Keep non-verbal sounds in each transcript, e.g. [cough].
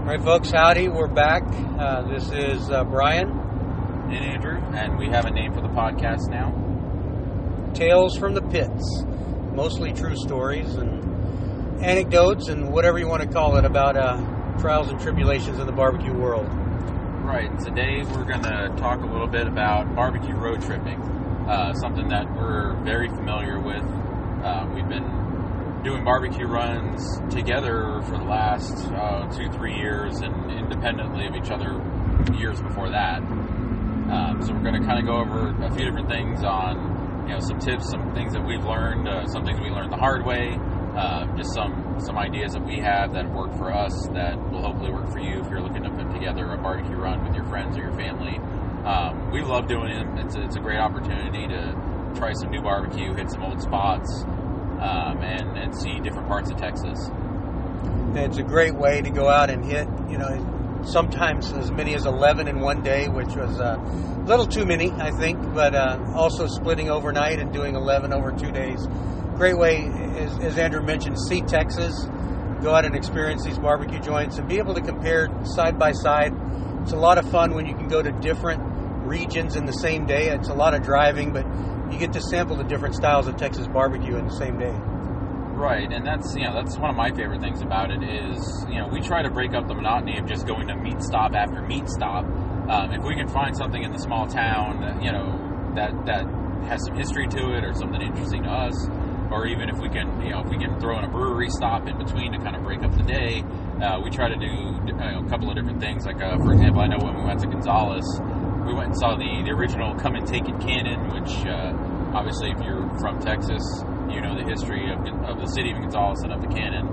All right, folks, howdy. We're back. Uh, this is uh, Brian. And Andrew, and we have a name for the podcast now. Tales from the Pits. Mostly true stories and anecdotes and whatever you want to call it about uh, trials and tribulations in the barbecue world. Right. Today we're going to talk a little bit about barbecue road tripping, uh, something that we're very familiar with. Uh, we've been doing barbecue runs together for the last uh, two, three years, and independently of each other years before that. Um, so we're going to kind of go over a few different things on, you know, some tips, some things that we've learned, uh, some things we learned the hard way, uh, just some some ideas that we have that work for us that will hopefully work for you if you're looking to put together a barbecue run with your friends or your family. Um, we love doing it. It's a, it's a great opportunity to try some new barbecue, hit some old spots, um, and, and see different parts of Texas. It's a great way to go out and hit, you know, sometimes as many as 11 in one day, which was a little too many, I think, but uh, also splitting overnight and doing 11 over two days. Great way, as, as Andrew mentioned, see Texas, go out and experience these barbecue joints and be able to compare side by side. It's a lot of fun when you can go to different regions in the same day. It's a lot of driving, but you get to sample the different styles of Texas barbecue in the same day. Right, and that's you know that's one of my favorite things about it is you know we try to break up the monotony of just going to meat stop after meat stop. Um, if we can find something in the small town that you know that that has some history to it or something interesting to us, or even if we can you know if we can throw in a brewery stop in between to kind of break up the day, uh, we try to do you know, a couple of different things. Like uh, for example, I know when we went to Gonzales, we went and saw the, the original Come and Take It Cannon, which uh, obviously, if you're from Texas, you know the history of, of the city of Gonzales and of the cannon.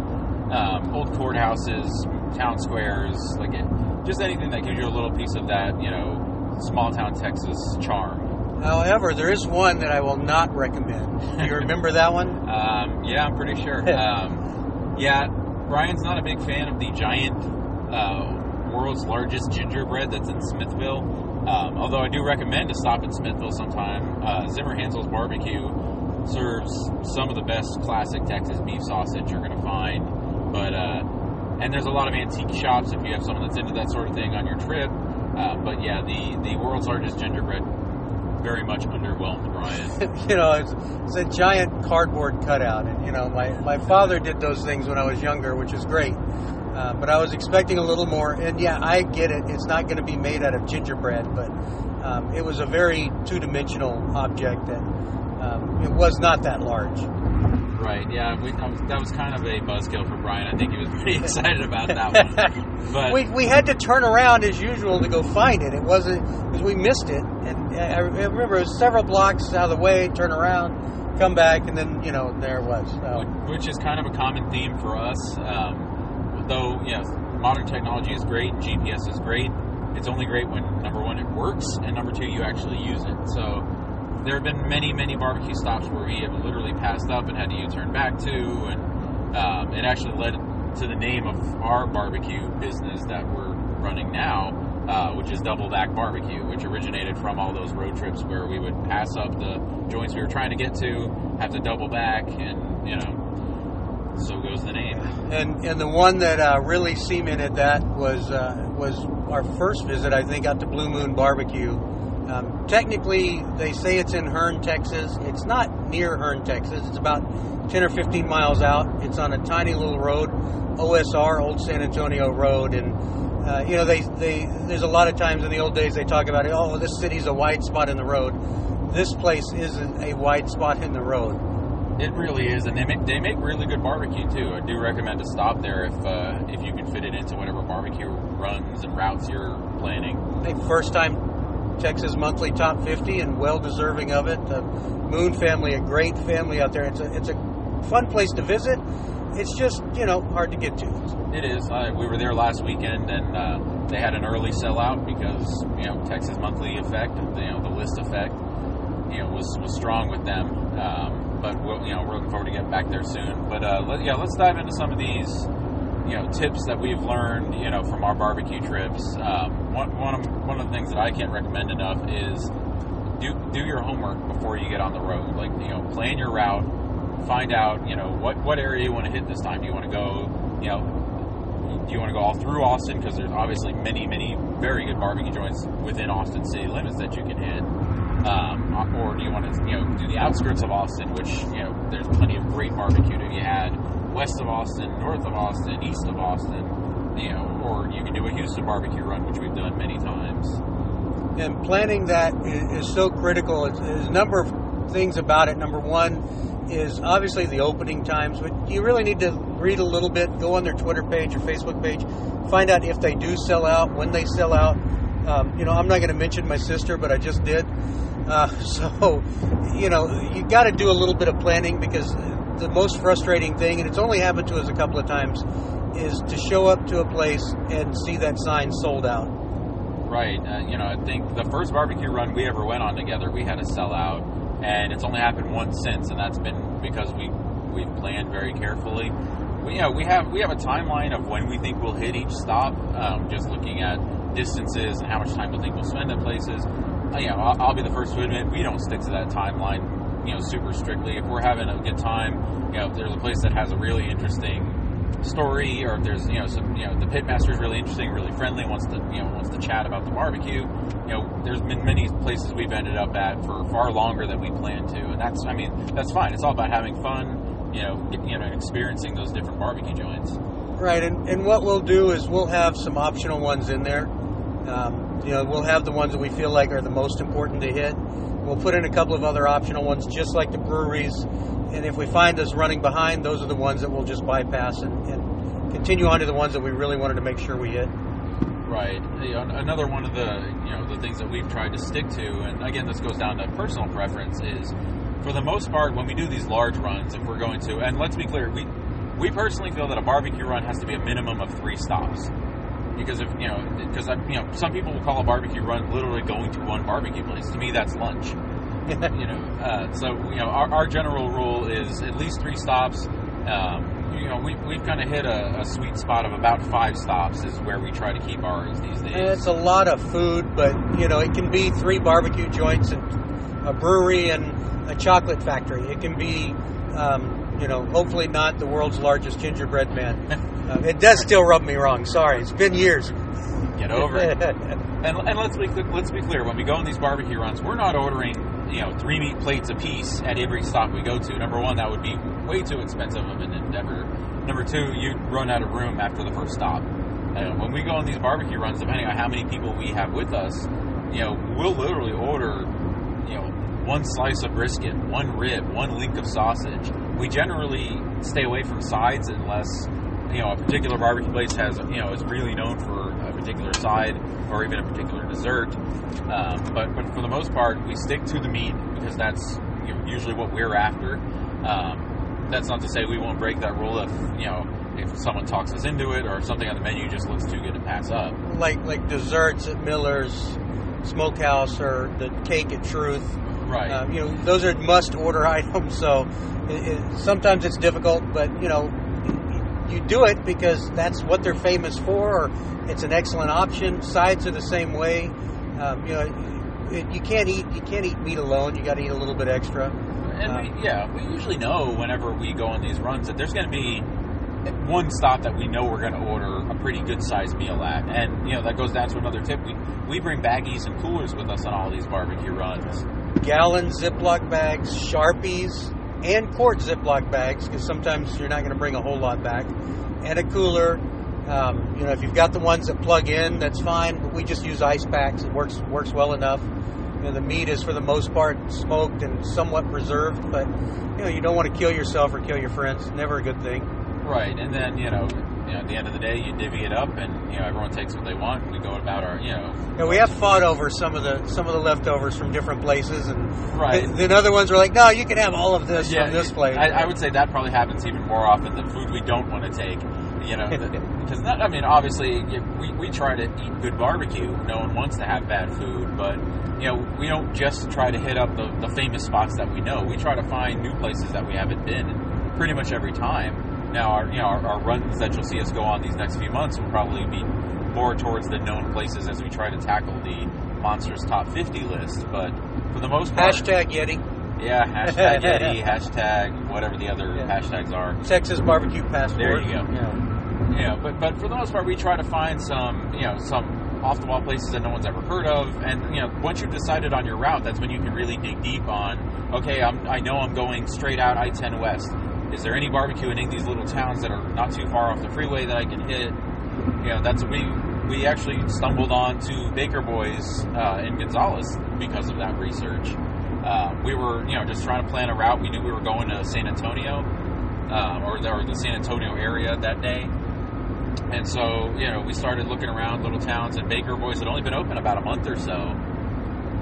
Um, old courthouses, town squares, like it, just anything that gives you a little piece of that, you know, small town Texas charm. However, there is one that I will not recommend. Do you remember that one? [laughs] Um, yeah, I'm pretty sure. [laughs] um, yeah, Brian's not a big fan of the giant, uh, world's largest gingerbread that's in Smithville. Um, although I do recommend to stop in Smithville sometime. Uh, Zimmerhanzel's Barbecue serves some of the best classic Texas beef sausage you're going to find. But uh, and there's a lot of antique shops if you have someone that's into that sort of thing on your trip. Uh, but yeah, the the world's largest gingerbread very much underwhelmed Brian. [laughs] you know, it's, it's, a giant cardboard cutout, and you know, my my father did those things when I was younger, which is great. Uh, but I was expecting a little more, and yeah, I get it. It's not going to be made out of gingerbread, but um, it was a very two-dimensional object, and um, it was not that large. Right. Yeah. We, that, was, that was kind of a buzzkill for Brian. I think he was pretty [laughs] excited about that one. [laughs] But we, we had to turn around as usual to go find it. It wasn't because we missed it, and I remember it was several blocks out of the way. Turn around, come back, and then you know there it was. So. Which is kind of a common theme for us. Um, though yes, modern technology is great, GPS is great, it's only great when number one it works and number two you actually use it. So there have been many many barbecue stops where we have literally passed up and had to U-turn back to, and um, it actually led to the name of our barbecue business that we're running now. Uh, which is double back barbecue, which originated from all those road trips where we would pass up the joints we were trying to get to, have to double back, and you know, so goes the name. And and the one that uh, really cemented that was uh, was our first visit, I think, out to Blue Moon Barbecue. Um, technically, they say it's in Hearne, Texas. It's not near Hearne, Texas. It's about 10 or 15 miles out. It's on a tiny little road, OSR, Old San Antonio Road, and uh, you know they, they there's a lot of times in the old days they talk about. Oh, this city's a wide spot in the road. This place isn't a wide spot in the road. It really is, and they make they make really good barbecue too. I do recommend to stop there if uh, if you can fit it into whatever barbecue runs and routes you're planning. Hey, first time Texas monthly top 50 and well deserving of it. The Moon family, a great family out there. It's a it's a fun place to visit. It's just you know hard to get to. It is. Uh, we were there last weekend and. Uh, they had an early sellout because you know Texas monthly effect, you know the list effect, you know was was strong with them. Um, but we'll, you know, we're looking forward to getting back there soon. But uh, let, yeah, let's dive into some of these, you know, tips that we've learned, you know, from our barbecue trips. Um, one, one of one of the things that I can't recommend enough is do do your homework before you get on the road. Like, you know, plan your route, find out, you know, what what area you want to hit this time. Do you want to go, you know, do you want to go all through Austin because there's obviously many, many very good barbecue joints within Austin city limits that you can hit, um, or do you want to you know do the outskirts of Austin, which you know there's plenty of great barbecue to be had west of Austin, north of Austin, east of Austin, you know, or you can do a Houston barbecue run, which we've done many times. And planning that is, so critical. It's, there's a number of things about it. Number one is obviously the opening times, but you really need to read a little bit, go on their Twitter page or Facebook page, find out if they do sell out, when they sell out. Um, you know, I'm not going to mention my sister, but I just did. Uh, [laughs] so, you know, you got to do a little bit of planning because the most frustrating thing, and it's only happened to us a couple of times, is to show up to a place and see that sign sold out. Right. Uh, you know, I think the first barbecue run we ever went on together, we had a sellout, and it's only happened once since, and that's been because we we've planned very carefully. We, you know, we have we have a timeline of when we think we'll hit each stop. Um, just looking at distances and how much time we think we'll spend at places. Uh, you know, I'll, I'll be the first to admit we don't stick to that timeline, you know, super strictly. If we're having a good time, you know, if there's a place that has a really interesting story, or if there's you know some you know the pitmaster is really interesting, really friendly, wants to you know wants to chat about the barbecue. You know, there's been many places we've ended up at for far longer than we planned to, and that's I mean that's fine. It's all about having fun. You know, you know, experiencing those different barbecue joints. Right, and, and what we'll do is we'll have some optional ones in there. Um, you know, we'll have the ones that we feel like are the most important to hit. We'll put in a couple of other optional ones, just like the breweries. And if we find us running behind, those are the ones that we'll just bypass and, and continue on to the ones that we really wanted to make sure we hit. Right. Another one of the you know the things that we've tried to stick to, and again, this goes down to personal preference, is for the most part when we do these large runs, if we're going to, and let's be clear, we we personally feel that a barbecue run has to be a minimum of three stops. Because if you know, because you know, some people will call a barbecue run literally going to one barbecue place. To me, that's lunch. [laughs] [laughs] you know, uh, so you know, our, our general rule is at least three stops. Um, you know, we, we've kind of hit a, a, sweet spot of about five stops is where we try to keep ours these days. And it's a lot of food, but you know, it can be three barbecue joints and a brewery and a chocolate factory. It can be, um, you know, hopefully not the world's largest gingerbread man. [laughs] uh, it does still rub me wrong. Sorry, it's been years. Get over it. [laughs] and, and let's be let's be clear. When we go on these barbecue runs, we're not ordering you know three meat plates apiece at every stop we go to. Number one, that would be way too expensive of an endeavor. Number two, you'd run out of room after the first stop. And when we go on these barbecue runs, depending on how many people we have with us, you know, we'll literally order, one slice of brisket, one rib, one link of sausage. We generally stay away from sides unless, you know, a particular barbecue place has, you know, is really known for a particular side or even a particular dessert. Um, but, but for the most part, we stick to the meat because that's you know, usually what we're after. Um, that's not to say we won't break that rule if you know if someone talks us into it or if something on the menu just looks too good to pass up. Like like desserts at Miller's Smokehouse or the cake at Truth. Right. Uh, you know, those are must order [laughs] items. So it, it, sometimes it's difficult, but you know, you do it because that's what they're famous for. Or it's an excellent option. Sides are the same way. Um, you know, it, you can't eat you can't eat meat alone. You got to eat a little bit extra. And Um, we, yeah, we usually know whenever we go on these runs that there's going to be one stop that we know we're going to order a pretty good sized meal at, and you know that goes down to another tip. We we bring baggies and coolers with us on all these barbecue runs. Gallon Ziploc bags, Sharpies, and quart Ziploc bags because sometimes you're not going to bring a whole lot back, and a cooler. Um, you know, if you've got the ones that plug in, that's fine. But we just use ice packs. It works works well enough. You know, the meat is for the most part smoked and somewhat preserved, but you know you don't want to kill yourself or kill your friends. Never a good thing. Right, and then you know, you know, at the end of the day, you divvy it up, and you know, everyone takes what they want. We go about our, you know, Yeah, we have fought over some of the some of the leftovers from different places, and Right. th- then other ones are like, no, you can have all of this from this place. I, I would say that probably happens even more often than food we don't want to take. You know, because [laughs] not. I mean, obviously, we we try to eat good barbecue. No one wants to have bad food, but you know, we don't just try to hit up the, the famous spots that we know. We try to find new places that we haven't been pretty much every time. Now, our you know our, our runs that you'll see us go on these next few months will probably be more towards the known places as we try to tackle the monsters top 50 list. But for the most part, Hashtag Yeti, yeah, hashtag [laughs] Yeti, hashtag whatever the other Yeah. hashtags are. Texas barbecue passport. There you go. Yeah. know, but but for the most part, we try to find some you know some off the wall places that no one's ever heard of, and you know once you've decided on your route, that's when you can really dig deep on. Okay, I'm, I know I'm going straight out I-10 west. Is there any barbecue in any of these little towns that are not too far off the freeway that I can hit? You know, that's we we actually stumbled on to Baker Boys uh, in Gonzales because of that research. Uh, we were, you know, just trying to plan a route. We knew we were going to San Antonio, um, or, or the San Antonio area that day. And so, you know, we started looking around little towns, and Baker Boys had only been open about a month or so.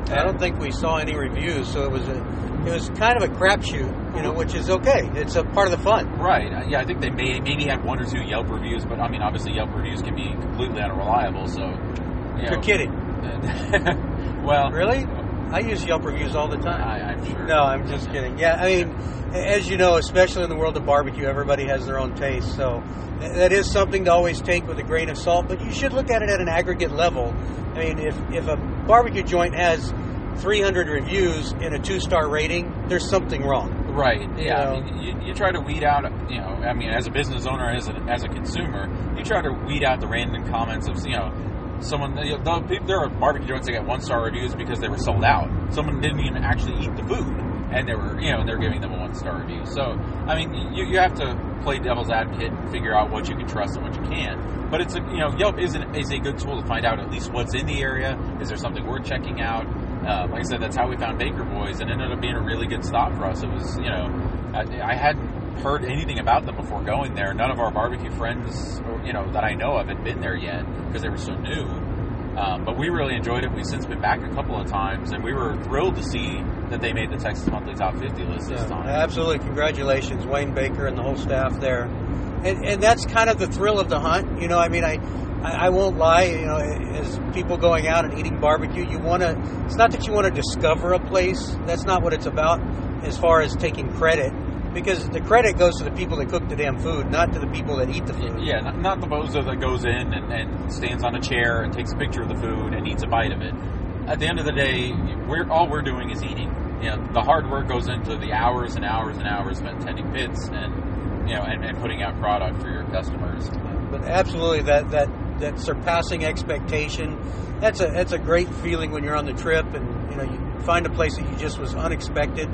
I don't think we saw any reviews, so it was a it was kind of a crapshoot, you know, which is okay. It's a part of the fun. Right. Uh, Yeah, I think they may maybe had one or two Yelp reviews, but I mean, obviously Yelp reviews can be completely unreliable. So, you You're kidding. [laughs] well, Really? I use Yelp reviews all the time. I, I'm sure. No, I'm just kidding. Yeah, I mean, as you know, especially in the world of barbecue, everybody has their own taste. So that is something to always take with a grain of salt. But you should look at it at an aggregate level. I mean, if if a barbecue joint has 300 reviews and a two star rating, there's something wrong. Right. Yeah. I know. mean, you, you try to weed out. You know, I mean, as a business owner, as a, as a consumer, you try to weed out the random comments of you know. Someone, you know, the- there are barbecue joints that get one star reviews because they were sold out. Someone didn't even actually eat the food, and they were, you know, and they're giving them a one star review. So, I mean, you, you have to play devil's advocate and figure out what you can trust and what you can't. But it's a, you know, Yelp is, an, is a good tool to find out at least what's in the area. Is there something worth checking out? Uh, like I said, that's how we found Baker Boys, and ended up being a really good stop for us. It was, you know, I, I hadn't heard anything about them before going there. None of our barbecue friends, or, you know, that I know of had been there yet because they were so new. Um, but we really enjoyed it. We've since been back a couple of times, and we were thrilled to see that they made the Texas Monthly Top 50 list this time. absolutely. Congratulations, Wayne Baker and the whole staff there. And, and that's kind of the thrill of the hunt. You know, I mean, I, I, I won't lie. You know, as people going out and eating barbecue, you want to. It's not that you want to discover a place. That's not what it's about. As far as taking credit, because the credit goes to the people that cook the damn food, not to the people that eat the food. Yeah, not, not the bozo that goes in and, and stands on a chair and takes a picture of the food and eats a bite of it. At the end of the day, we're all we're doing is eating. You know, the hard work goes into the hours and hours and hours spent tending pits and you know and, and putting out product for your customers. but absolutely that that that surpassing expectation that's a that's a great feeling when you're on the trip and you know you find a place that you just was unexpected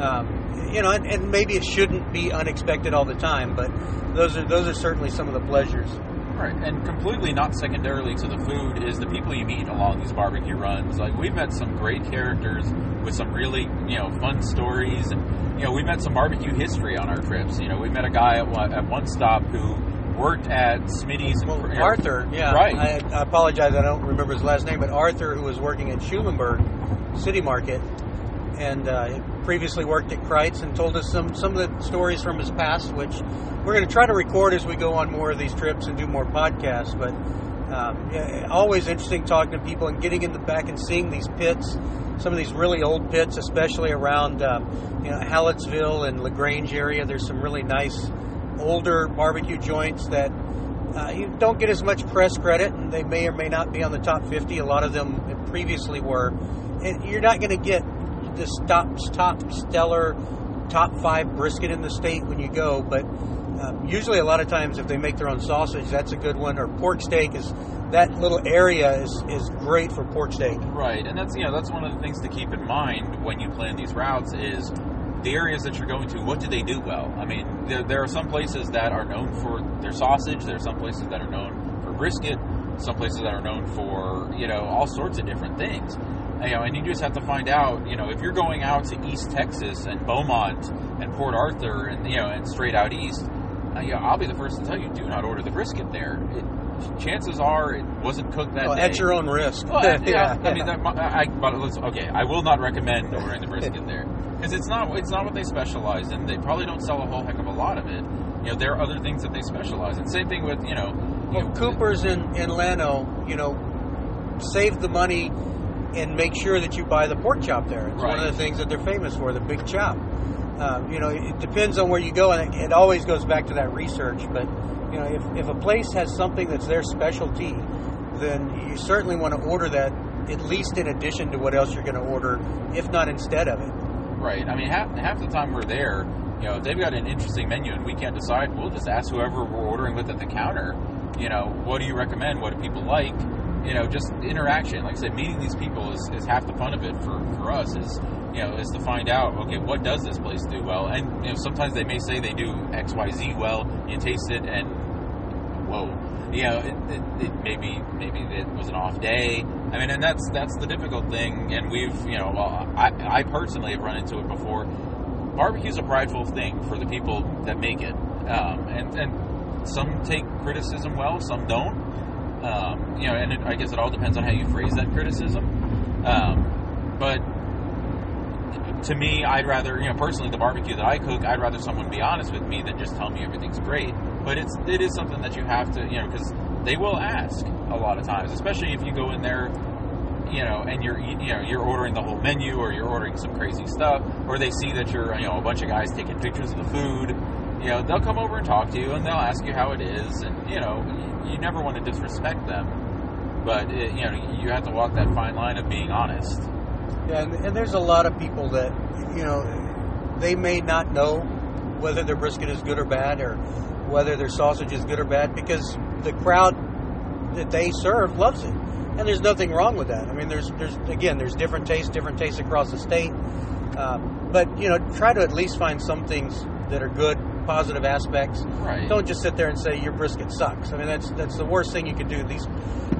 um, you know and, and maybe it shouldn't be unexpected all the time but those are those are certainly some of the pleasures Right, and completely not secondarily to the food is the people you meet along these barbecue runs. Like we've met some great characters with some really you know fun stories, and you know we met some barbecue history on our trips. You know we met a guy at one, at one stop who worked at Smitty's. well know, arthur yeah right. I, I apologize i don't remember his last name but arthur who was working at schulenburg city market and uh, previously worked at Kreuz and told us some, some of the stories from his past, which we're going to try to record as we go on more of these trips and do more podcasts. But um, yeah, always interesting talking to people and getting in the back and seeing these pits, some of these really old pits, especially around uh, you know Hallettsville and La Grange area. There's some really nice older barbecue joints that uh, you don't get as much press credit, and they may or may not be on the top 50. A lot of them previously were. And you're not going to get this top, top stellar top five brisket in the state when you go, but um, usually a lot of times if they make their own sausage, that's a good one. Or pork steak is that little area is, is great for pork steak. Right, and that's you know that's one of the things to keep in mind when you plan these routes is the areas that you're going to. What do they do well? I mean, there, there are some places that are known for their sausage. There are some places that are known for brisket. Some places that are known for you know all sorts of different things. You know, and you just have to find out. You know, if you're going out to East Texas and Beaumont and Port Arthur and you know and straight out east, uh, you know, I'll be the first to tell you: do not order the brisket there. It, chances are it wasn't cooked that Oh, day. at your own risk. Well, [laughs] yeah, I mean, that, I, but let's, okay, I will not recommend ordering the brisket there because it's not it's not what they specialize in. They probably don't sell a whole heck of a lot of it. You know, there are other things that they specialize in. Same thing with you know, you Well, know, Cooper's in, in Llano, you know, save the money and make sure that you buy the pork chop there. It's one of the things that they're famous for, the big chop. Um, you know, it depends on where you go, and it, it always goes back to that research. But you know, if, if a place has something that's their specialty, then you certainly want to order that at least in addition to what else you're going to order, if not instead of it. Right. I mean, half half the time we're there, You know, if they've got an interesting menu and we can't decide, we'll just ask whoever we're ordering with at the counter. You know, what do you recommend? What do people like? You know, just interaction. Like I said, meeting these people is, is half the fun of it for, for us. Is you know, is to find out, okay, what does this place do well? And you know, sometimes they may say they do X, Y, Z well. You taste it, and whoa, you know, it, it, it maybe maybe it was an off day. I mean, and that's that's the difficult thing. And we've, you know, well, I, I personally have run into it before. Barbecue's a prideful thing for the people that make it, um, and and some take criticism well, some don't. Um, you know, and it, I guess it all depends on how you phrase that criticism. Um, but to me, I'd rather, you know, personally, the barbecue that I cook, I'd rather someone be honest with me than just tell me everything's great. But it's it is something that you have to, you know, because they will ask a lot of times, especially if you go in there, you know, and you're you know you're ordering the whole menu or you're ordering some crazy stuff, or they see that you're you know a bunch of guys taking pictures of the food. You know, they'll come over and talk to you and they'll ask you how it is, and you know, you, never want to disrespect them, but it, you know, you have to walk that fine line of being honest. Yeah, and, and there's a lot of people that, you know, they may not know whether their brisket is good or bad or whether their sausage is good or bad because the crowd that they serve loves it. And there's nothing wrong with that. I mean, there's, there's again, there's different tastes, different tastes across the state. Um, but, you know, try to at least find some things that are good, positive aspects. Right. Don't just sit there and say your brisket sucks. I mean, that's that's the worst thing you can do. These,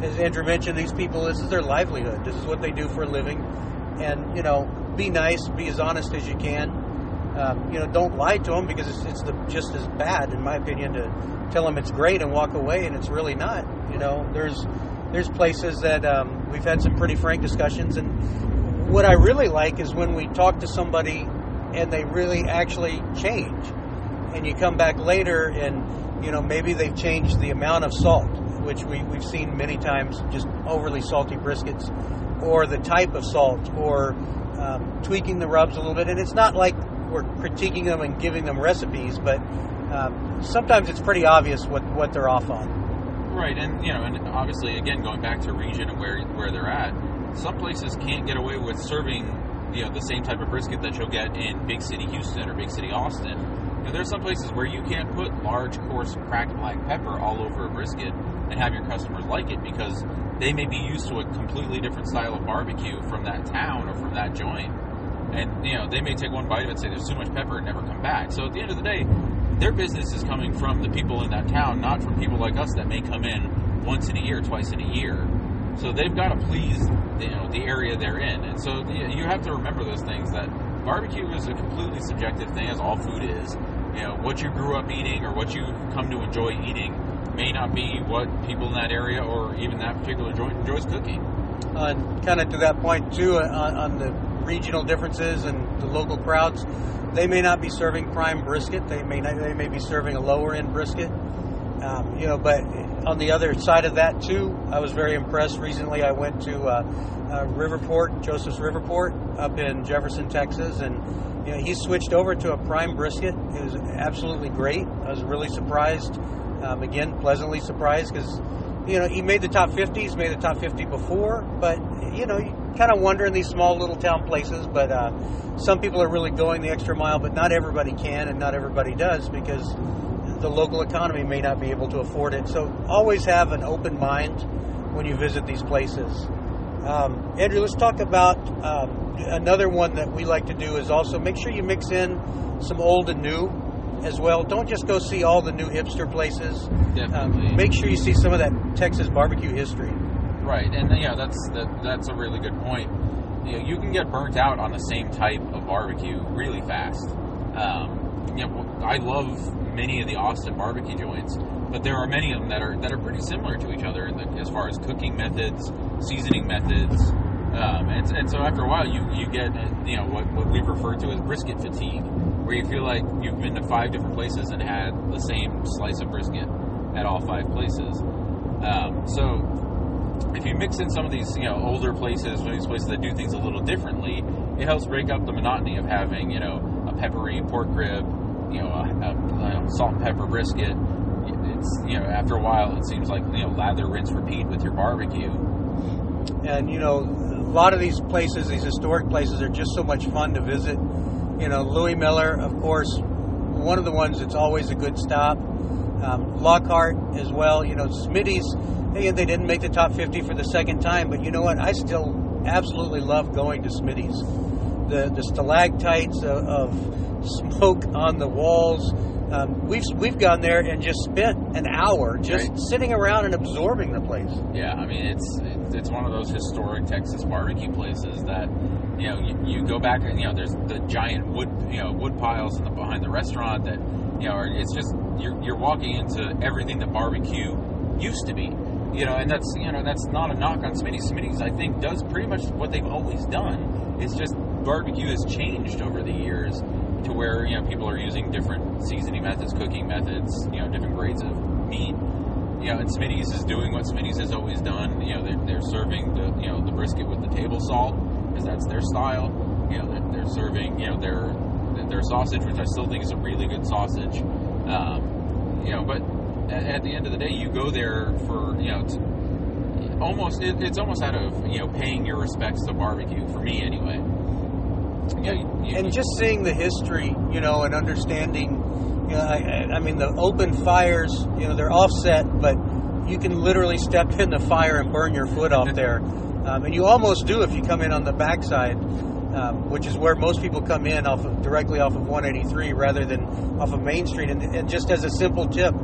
as Andrew mentioned, these people, this is their livelihood. This is what they do for a living and you know be nice be as honest as you can um, you know don't lie to them because it's, it's the, just as bad in my opinion to tell them it's great and walk away and it's really not you know there's there's places that um, we've had some pretty frank discussions and what i really like is when we talk to somebody and they really actually change and you come back later and you know maybe they've changed the amount of salt which we, we've seen many times just overly salty briskets or the type of salt or um, tweaking the rubs a little bit. And it's not like we're critiquing them and giving them recipes, but um, sometimes it's pretty obvious what, what they're off on. Right, and you know, and obviously, again, going back to region and where where they're at, some places can't get away with serving you know the same type of brisket that you'll get in big city Houston or big city Austin. Know, there's some places where you can't put large, coarse, cracked black pepper all over a brisket and have your customers like it because they may be used to a completely different style of barbecue from that town or from that joint. And, you know, they may take one bite of it and say there's too much pepper and never come back. So at the end of the day, their business is coming from the people in that town, not from people like us that may come in once in a year, twice in a year. So they've got to please, you know, the area they're in. And so you have to remember those things that barbecue is a completely subjective thing, as all food is. You know, what you grew up eating or what you come to enjoy eating may not be what people in that area or even that particular joint enjoys cooking. Uh, kind of to that point too, uh, on, on, the regional differences and the local crowds, they may not be serving prime brisket. They may not, they may be serving a lower end brisket. Um, you know, but on the other side of that too, I was very impressed. Recently, I went to uh, uh Riverport, Joseph's Riverport, up in Jefferson, Texas, and you know, he switched over to a prime brisket. It was absolutely great. I was really surprised um, again, pleasantly surprised because you know he made the top 50. He's made the top 50 before, but you know you kind of wonder in these small little town places. But uh, some people are really going the extra mile, but not everybody can, and not everybody does because the local economy may not be able to afford it. So always have an open mind when you visit these places. Um, Andrew, let's talk about um, another one that we like to do is also make sure you mix in some old and new as well. Don't just go see all the new hipster places. Definitely. Um, make sure you see some of that Texas barbecue history. Right, and yeah, that's that, that's a really good point. You know, you can get burnt out on the same type of barbecue really fast. Um, you know, I love many of the Austin barbecue joints, but there are many of them that are that are pretty similar to each other the, as far as cooking methods, seasoning methods, um, and, and so after a while, you you get you know what what we refer to as brisket fatigue where you feel like you've been to five different places and had the same slice of brisket at all five places. Um, so if you mix in some of these, you know, older places, these places that do things a little differently, it helps break up the monotony of having, you know, a peppery pork rib, you know, a, a, salt and pepper brisket. It's, you know, after a while, it seems like, you know, lather, rinse, repeat with your barbecue. And, you know, a lot of these places, these historic places, are just so much fun to visit you know, Louie Mueller, of course, one of the ones that's always a good stop. Um, Lockhart as well. You know, Smitty's. They, they didn't make the top 50 for the second time, but you know what? I still absolutely love going to Smitty's. The the stalactites of, of smoke on the walls. Um, we've we've gone there and just spent an hour just Right. sitting around and absorbing the place. Yeah, I mean it's it's- one of those historic Texas barbecue places that you know you, you go back and you know there's the giant wood you know wood piles in the, behind the restaurant that you know are, it's just you're you're walking into everything that barbecue used to be. You know, and that's you know that's not a knock on Smitty. Smitty's I think does pretty much what they've always done. It's just barbecue has changed over the years to where you know people are using different seasoning methods, cooking methods, you know, different grades of meat you know, and Smitty's is doing what Smitty's has always done. You know, they're, they're serving the you know the brisket with the table salt because that's their style. You know, they're, they're serving you know their their sausage, which I still think is a really good sausage. Um, you know, but at, at the end of the day, you go there for you know. Almost, it, it's almost out of you know paying your respects to barbecue for me anyway. Know, you- you- and just seeing the history, you know, and understanding, you know, I, I- I mean, the open fires, you know, they're offset, but you can literally step in the fire and burn your foot off there, [laughs] um, and you almost do if you come in on the backside, um, which is where most people come in off of directly off of 183 rather than off of Main Street. And, and just as a simple tip,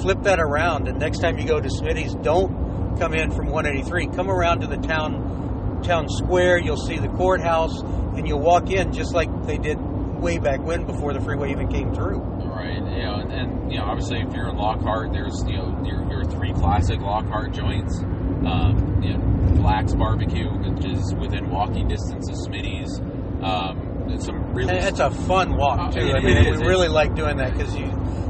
flip that around, and next time you go to Smitty's, don't come in from 183. Come around to the town town square. You'll see the courthouse, and you'll walk in just like they did way back when, before the freeway even came through. Right, Yeah, and, and you know, obviously, if you're in Lockhart, there's you know your, your three classic Lockhart joints. Um, you know, Black's Barbecue, which is within walking distance of Smitty's. Um, there's some really And it's a fun walk too. It I mean, we really like doing that because you,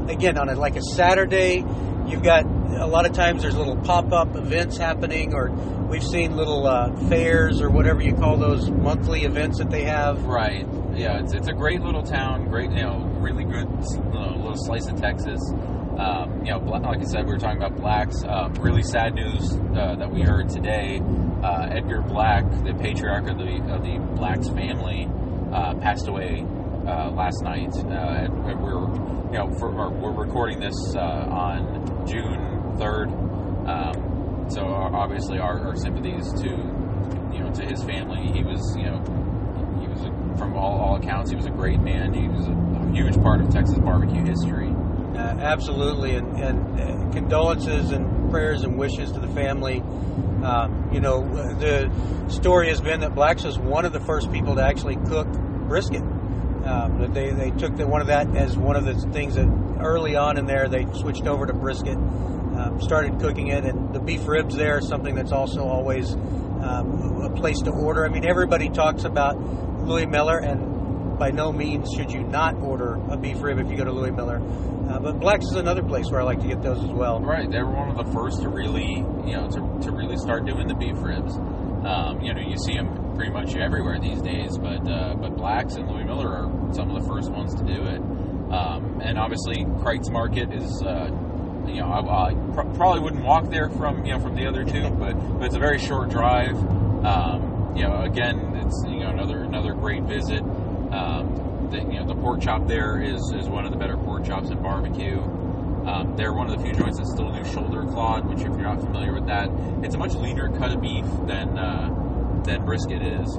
again, on a, like a Saturday, you've got a lot of times there's little pop-up events happening, or we've seen little uh, fairs or whatever you call those monthly events that they have. right. Yeah, it's, it's a great little town. Great, you know, really good little slice of Texas. Um, you know, like I said, we were talking about blacks. Um, really sad news uh, that we heard today. Uh, Edgar Black, the patriarch of the of the Blacks family, uh, passed away uh, last night. Uh, and we're you know for, or we're recording this uh, on June third. Um, so obviously our, our sympathies to you know to his family. He was you know he was a, from all, all accounts he was a great man. He was a, a huge part of Texas barbecue history. Uh, absolutely, and, and uh, condolences and prayers and wishes to the family. Um, you know, the story has been that Blacks was one of the first people to actually cook brisket. Um, that they, they took the, one of that as one of the things that early on in there they switched over to brisket, started cooking it, and the beef ribs there is something that's also always um, a place to order. I mean, everybody talks about Louie Mueller, and by no means should you not order a beef rib if you go to Louie Mueller. Uh, but Black's is another place where I like to get those as well. Right, they were one of the first to really, you know, to, to really start doing the beef ribs. Um, you know, you see them pretty much everywhere these days, but uh, but Blacks and Louie Mueller are some of the first ones to do it. Um, and obviously, Kreuz Market is, uh, you know, I, I pr- probably wouldn't walk there from you know from the other two, but but it's a very short drive. Um, you know, again, it's you know another another great visit. Um, the, you know, the pork chop there is is one of the better pork chops in barbecue. Um, they're one of the few joints that still do shoulder clod, which if you're not familiar with that, it's a much leaner cut of beef than uh, than brisket is.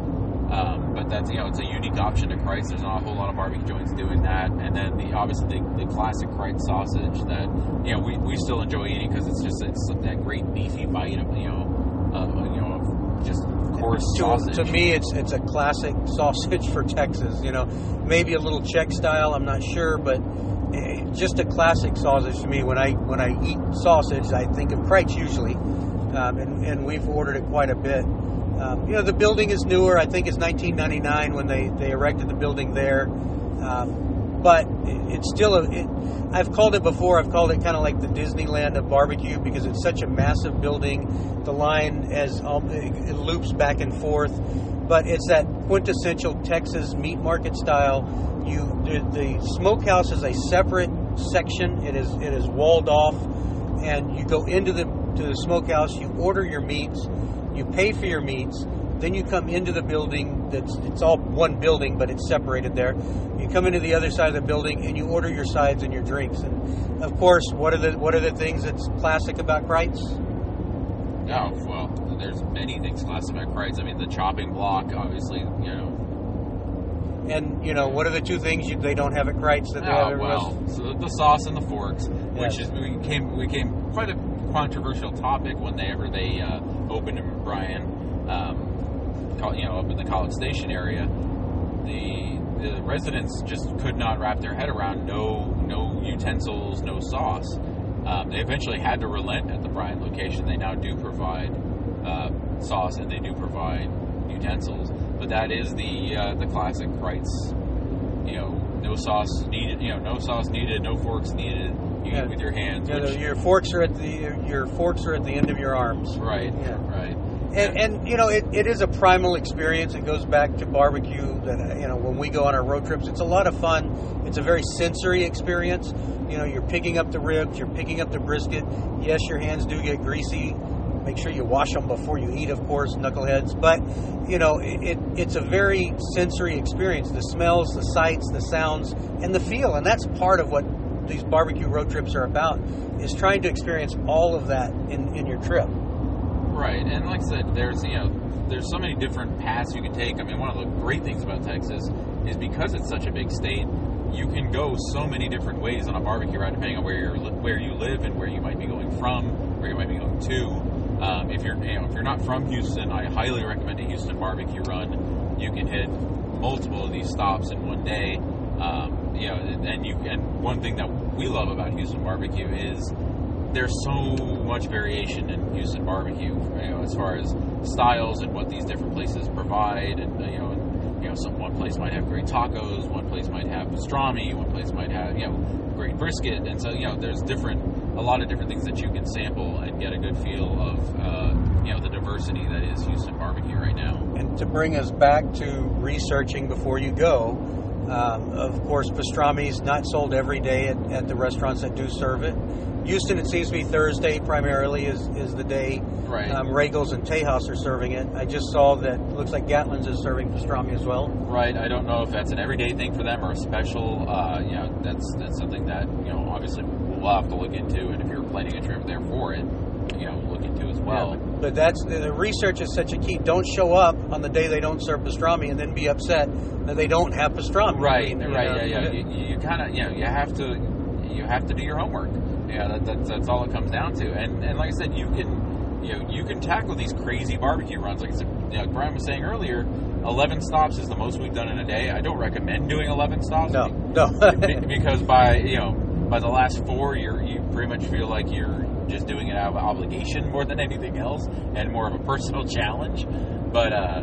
Um, but that's you know it's a unique option to Kreuz. There's not a whole lot of barbecue joints doing that. And then the obviously the, the classic Kreuz sausage that you know we, we still enjoy eating because it's just it's that great beefy bite of you know uh, you know of just coarse To, sausage. to me, it's it's a classic [laughs] sausage for Texas. You know, maybe a little Czech style. I'm not sure, but eh, just a classic sausage to me. When I when I eat sausage, I think of Kreuz usually, um, and and we've ordered it quite a bit. Um, you know, the building is newer. I think it's 1999 when they they erected the building there. Um, but it- it's still a. It, I've called it before. I've called it kind of like the Disneyland of barbecue because it's such a massive building. The line as um, it it loops back and forth, but it's that quintessential Texas meat market style. You the, the smokehouse is a separate section. It is it is walled off, and you go into the to the smokehouse. You order your meats. You pay for your meats. Then you come into the building. That's it's all one building, but it's separated there. You come into the other side of the building and you order your sides and your drinks. And of course, what are the what are the things that's classic about Kreuz? Oh well, there's many things classic about Kreuz. I mean, the chopping block, obviously, you know. And you know, what are the two things you, they don't have at Kreuz that they oh, have Oh everywhere else? well, so the sauce and the forks, which Yes. is we came we came quite a controversial topic whenever they uh, opened in Bryan, um, you know, up in the College Station area. The the residents just could not wrap their head around no no utensils, no sauce. Um, they eventually had to relent at the Bryan location. They now do provide uh, sauce and they do provide utensils, but that is the uh, the classic Kreuz you know, no sauce needed. You know, no sauce needed, no forks needed. You Yeah. eat with your hands. Know, which, your forks are at the your forks are at the end of your arms. right, Yeah. right. And, and you know, it, it is a primal experience. It goes back to barbecue. That uh, you know, when we go on our road trips, it's a lot of fun. It's a very sensory experience. You know, you're picking up the ribs, you're picking up the brisket. Yes, your hands do get greasy. Make sure you wash them before you eat, of course, knuckleheads. But you know, it, it it's a very sensory experience. The smells, the sights, the sounds, and the feel, and that's part of what these barbecue road trips are about. Is trying to experience all of that in, in your trip. Right, and like I said, there's you know, there's so many different paths you can take. I mean, one of the great things about Texas is because it's such a big state, you can go so many different ways on a barbecue ride, depending on where you're where you live and where you might be going from, where you might be going to. Um, if you're you know if you're not from Houston, I highly recommend a Houston barbecue run. You can hit multiple of these stops in one day. Um, you know, and you and one thing that we love about Houston barbecue is there's so much variation in Houston barbecue, you know, as far as styles and what these different places provide, and you know, and, you know, some one place might have great tacos, one place might have pastrami, one place might have you know great brisket, and so you know, there's different, a lot of different things that you can sample and get a good feel of, uh, you know, the diversity that is Houston barbecue right now. And to bring us back to researching before you go, um, of course, pastrami is not sold every day at, at the restaurants that do serve it. Houston, it seems to be Thursday primarily is, is the day Right. um, Regals and Tejas are serving it. I just saw that it looks like Gatlin's is serving pastrami as well. Right. I don't know if that's an everyday thing for them or a special. Uh, you know, that's that's something that you know obviously we'll have to look into, and if you're planning a trip there for it, you know, look into as well. Yeah, but that's the, the research is such a key. Don't show up on the day they don't serve pastrami and then be upset that they don't have pastrami. Right. I mean, you right. know, yeah. Yeah. You, you kind of you know you have to you have to do your homework. Yeah. That, that's that's all it comes down to. And and like I said, you can you know you can tackle these crazy barbecue runs. Like I said, you know, Brian was saying earlier, eleven stops is the most we've done in a day. I don't recommend doing eleven stops. No, no. Because by you know by the last four you're you pretty much feel like you're just doing it out of obligation more than anything else and more of a personal [laughs] challenge. But uh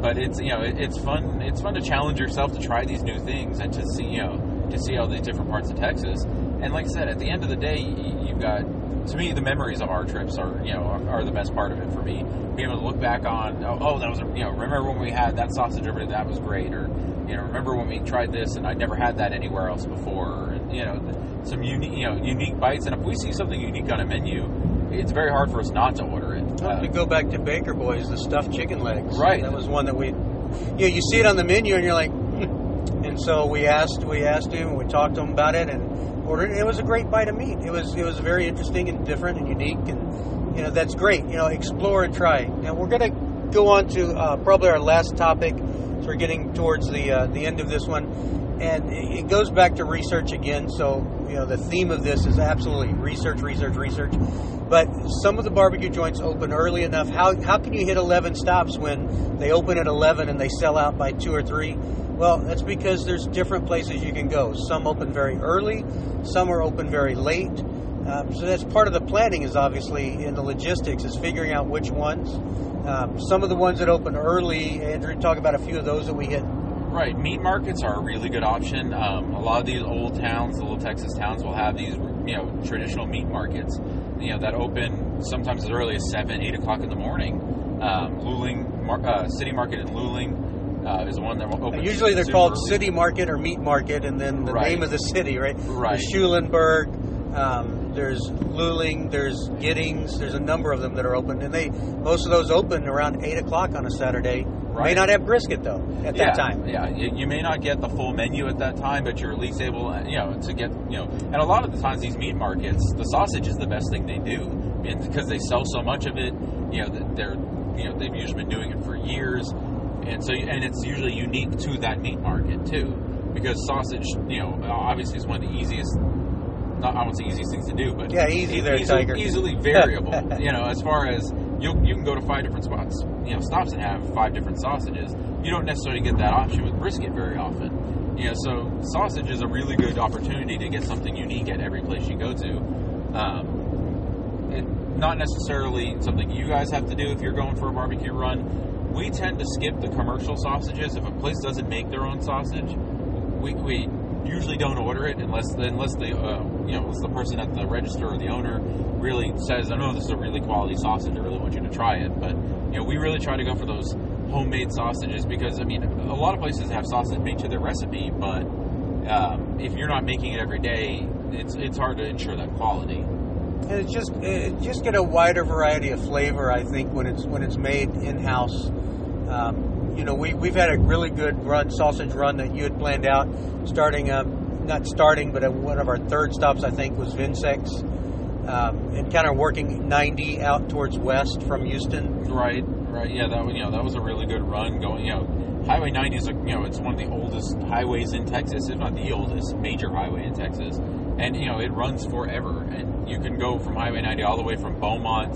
but it's you know it, it's fun it's fun to challenge yourself to try these new things and to see you know to see all these different parts of texas. And like i said at the end of the day you've got to me the memories of our trips are you know are, are the best part of it for me. Being able to look back on oh, oh that was a, you know remember when we had that sausage over that was great. Or you know remember when we tried this and i'd never had that anywhere else before you know some unique you know unique bites and if we see something unique on a menu it's very hard for us not to order it Uh, we go back to Baker Boys, the stuffed chicken legs. Right. That was one that we, you know, you see it on the menu and you're like, [laughs] and so we asked, we asked him, and we talked to him about it, and ordered. it. It was a great bite of meat. It was, it was very interesting and different and unique, and you know, that's great. You know, explore and try. Now we're gonna go on to uh, probably our last topic. So we're getting towards the uh, the end of this one, and it goes back to research again. So you know, the theme of this is absolutely research, research, research. But some of the barbecue joints open early enough. How how can you hit 11 stops when they open at 11 and they sell out by two or three? Well, that's because there's different places you can go. Some open very early, some are open very late. Um, so that's part of the planning. Is obviously in the logistics is figuring out which ones. Um, some of the ones that open early, Andrew, talk about a few of those that we hit. Right, meat markets are a really good option. Um, a lot of these old towns, the little Texas towns, will have these, you know, traditional meat markets, you know, that open sometimes as early as seven, eight o'clock in the morning. Um, Luling Mar- uh, City Market in Luling uh, is one that will open. Usually they're called early. City Market or Meat Market, and then the Right. name of the city, right? Right. Schulenburg. Um, there's Luling, there's Giddings, there's a number of them that are open, and they most of those open around eight o'clock on a Saturday. May not have brisket though at yeah, that time. Yeah, you, may not get the full menu at that time, but you're at least able, you know, to get, you know, and a lot of the times these meat markets, the sausage is the best thing they do, and because they sell so much of it, you know, that they're, you know, they've usually been doing it for years, and so, and it's usually unique to that meat market too, because sausage, you know, obviously is one of the easiest. Not, I won't say easiest things to do, but Yeah, easy there, easily, Tiger. easily variable. [laughs] you know, as far as you you can go to five different spots, you know, stops and have five different sausages. You don't necessarily get that option with brisket very often. You know, so sausage is a really good opportunity to get something unique at every place you go to. Um, it, not necessarily something you guys have to do if you're going for a barbecue run. We tend to skip the commercial sausages if a place doesn't make their own sausage. We, we usually don't order it unless unless the uh, you know the person at the register or the owner really says, "I know this is a really quality sausage. I really want you to try it." But you know, we really try to go for those homemade sausages because I mean, a lot of places have sausage made to their recipe, but um, if you're not making it every day, it's it's hard to ensure that quality. And it's just it just get a wider variety of flavor. I think when it's when it's made in house. Um, you know, we we've had a really good run sausage run that you had planned out, starting um, not starting, but one of our third stops I think was Vincek's, um, and kind of working 90 out towards west from Houston. Right, right. Yeah, that you know that was a really good run. Going, you know, Highway 90 is a, you know it's one of the oldest highways in Texas, if not the oldest major highway in Texas, and you know it runs forever. And you can go from Highway 90 all the way from Beaumont,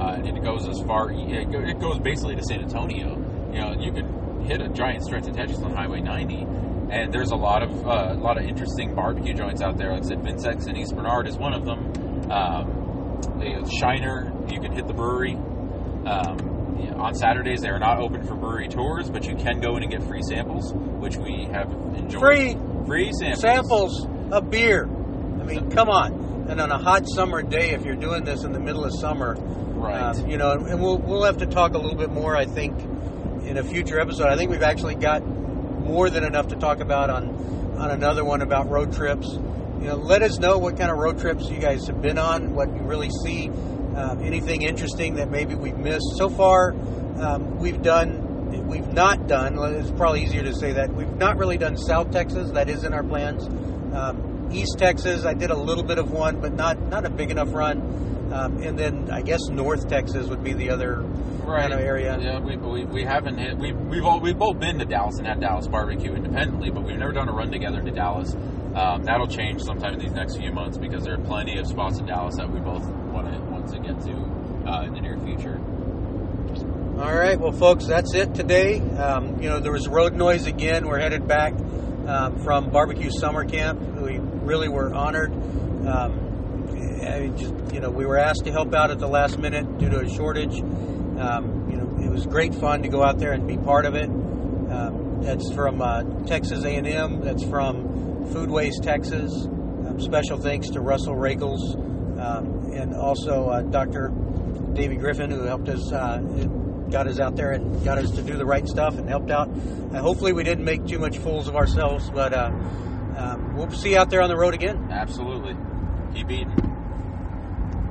uh, and it goes as far. It goes basically to San Antonio. You know, you can hit a giant stretch of Texas on Highway 90. And there's a lot of uh, a lot of interesting barbecue joints out there. Like I said, Vincek's in East Bernard is one of them. Um, Shiner, you can hit the brewery. Um, on Saturdays, they are not open for brewery tours, but you can go in and get free samples, which we have enjoyed. Free free samples. samples of beer. I mean, come on. And on a hot summer day, if you're doing this in the middle of summer, Right. Um, you know, and we'll we'll have to talk a little bit more. I think in a future episode. I think we've actually got more than enough to talk about on on another one about road trips. You know, let us know what kind of road trips you guys have been on, what you really see, um, anything interesting that maybe we've missed so far. Um, we've done, we've not done. It's probably easier to say that we've not really done South Texas. That is in our plans. Um, East Texas, I did a little bit of one, but not not a big enough run. Um, and then I guess North Texas would be the other right. kind of area. Yeah, we, we, we haven't hit. We, we've all we've both been to Dallas and had Dallas barbecue independently, but we've never done a run together to Dallas. Um, that'll change sometime in these next few months because there are plenty of spots in Dallas that we both want to want to get to uh, in the near future. All right, well, folks, that's it today. Um, you know, there was road noise again. We're headed back um, from barbecue summer camp. We really were honored. I mean, just you know, we were asked to help out at the last minute due to a shortage. Um, you know, it was great fun to go out there and be part of it. Um, that's from uh, Texas A&M. That's from Foodways Texas. Um, special thanks to Russell Rakels um, and also uh, Dr. Davey Griffin, who helped us, uh, got us out there and got us to do the right stuff and helped out. Uh, hopefully, we didn't make too much fools of ourselves, but uh, um, we'll see you out there on the road again. Absolutely, keep eating.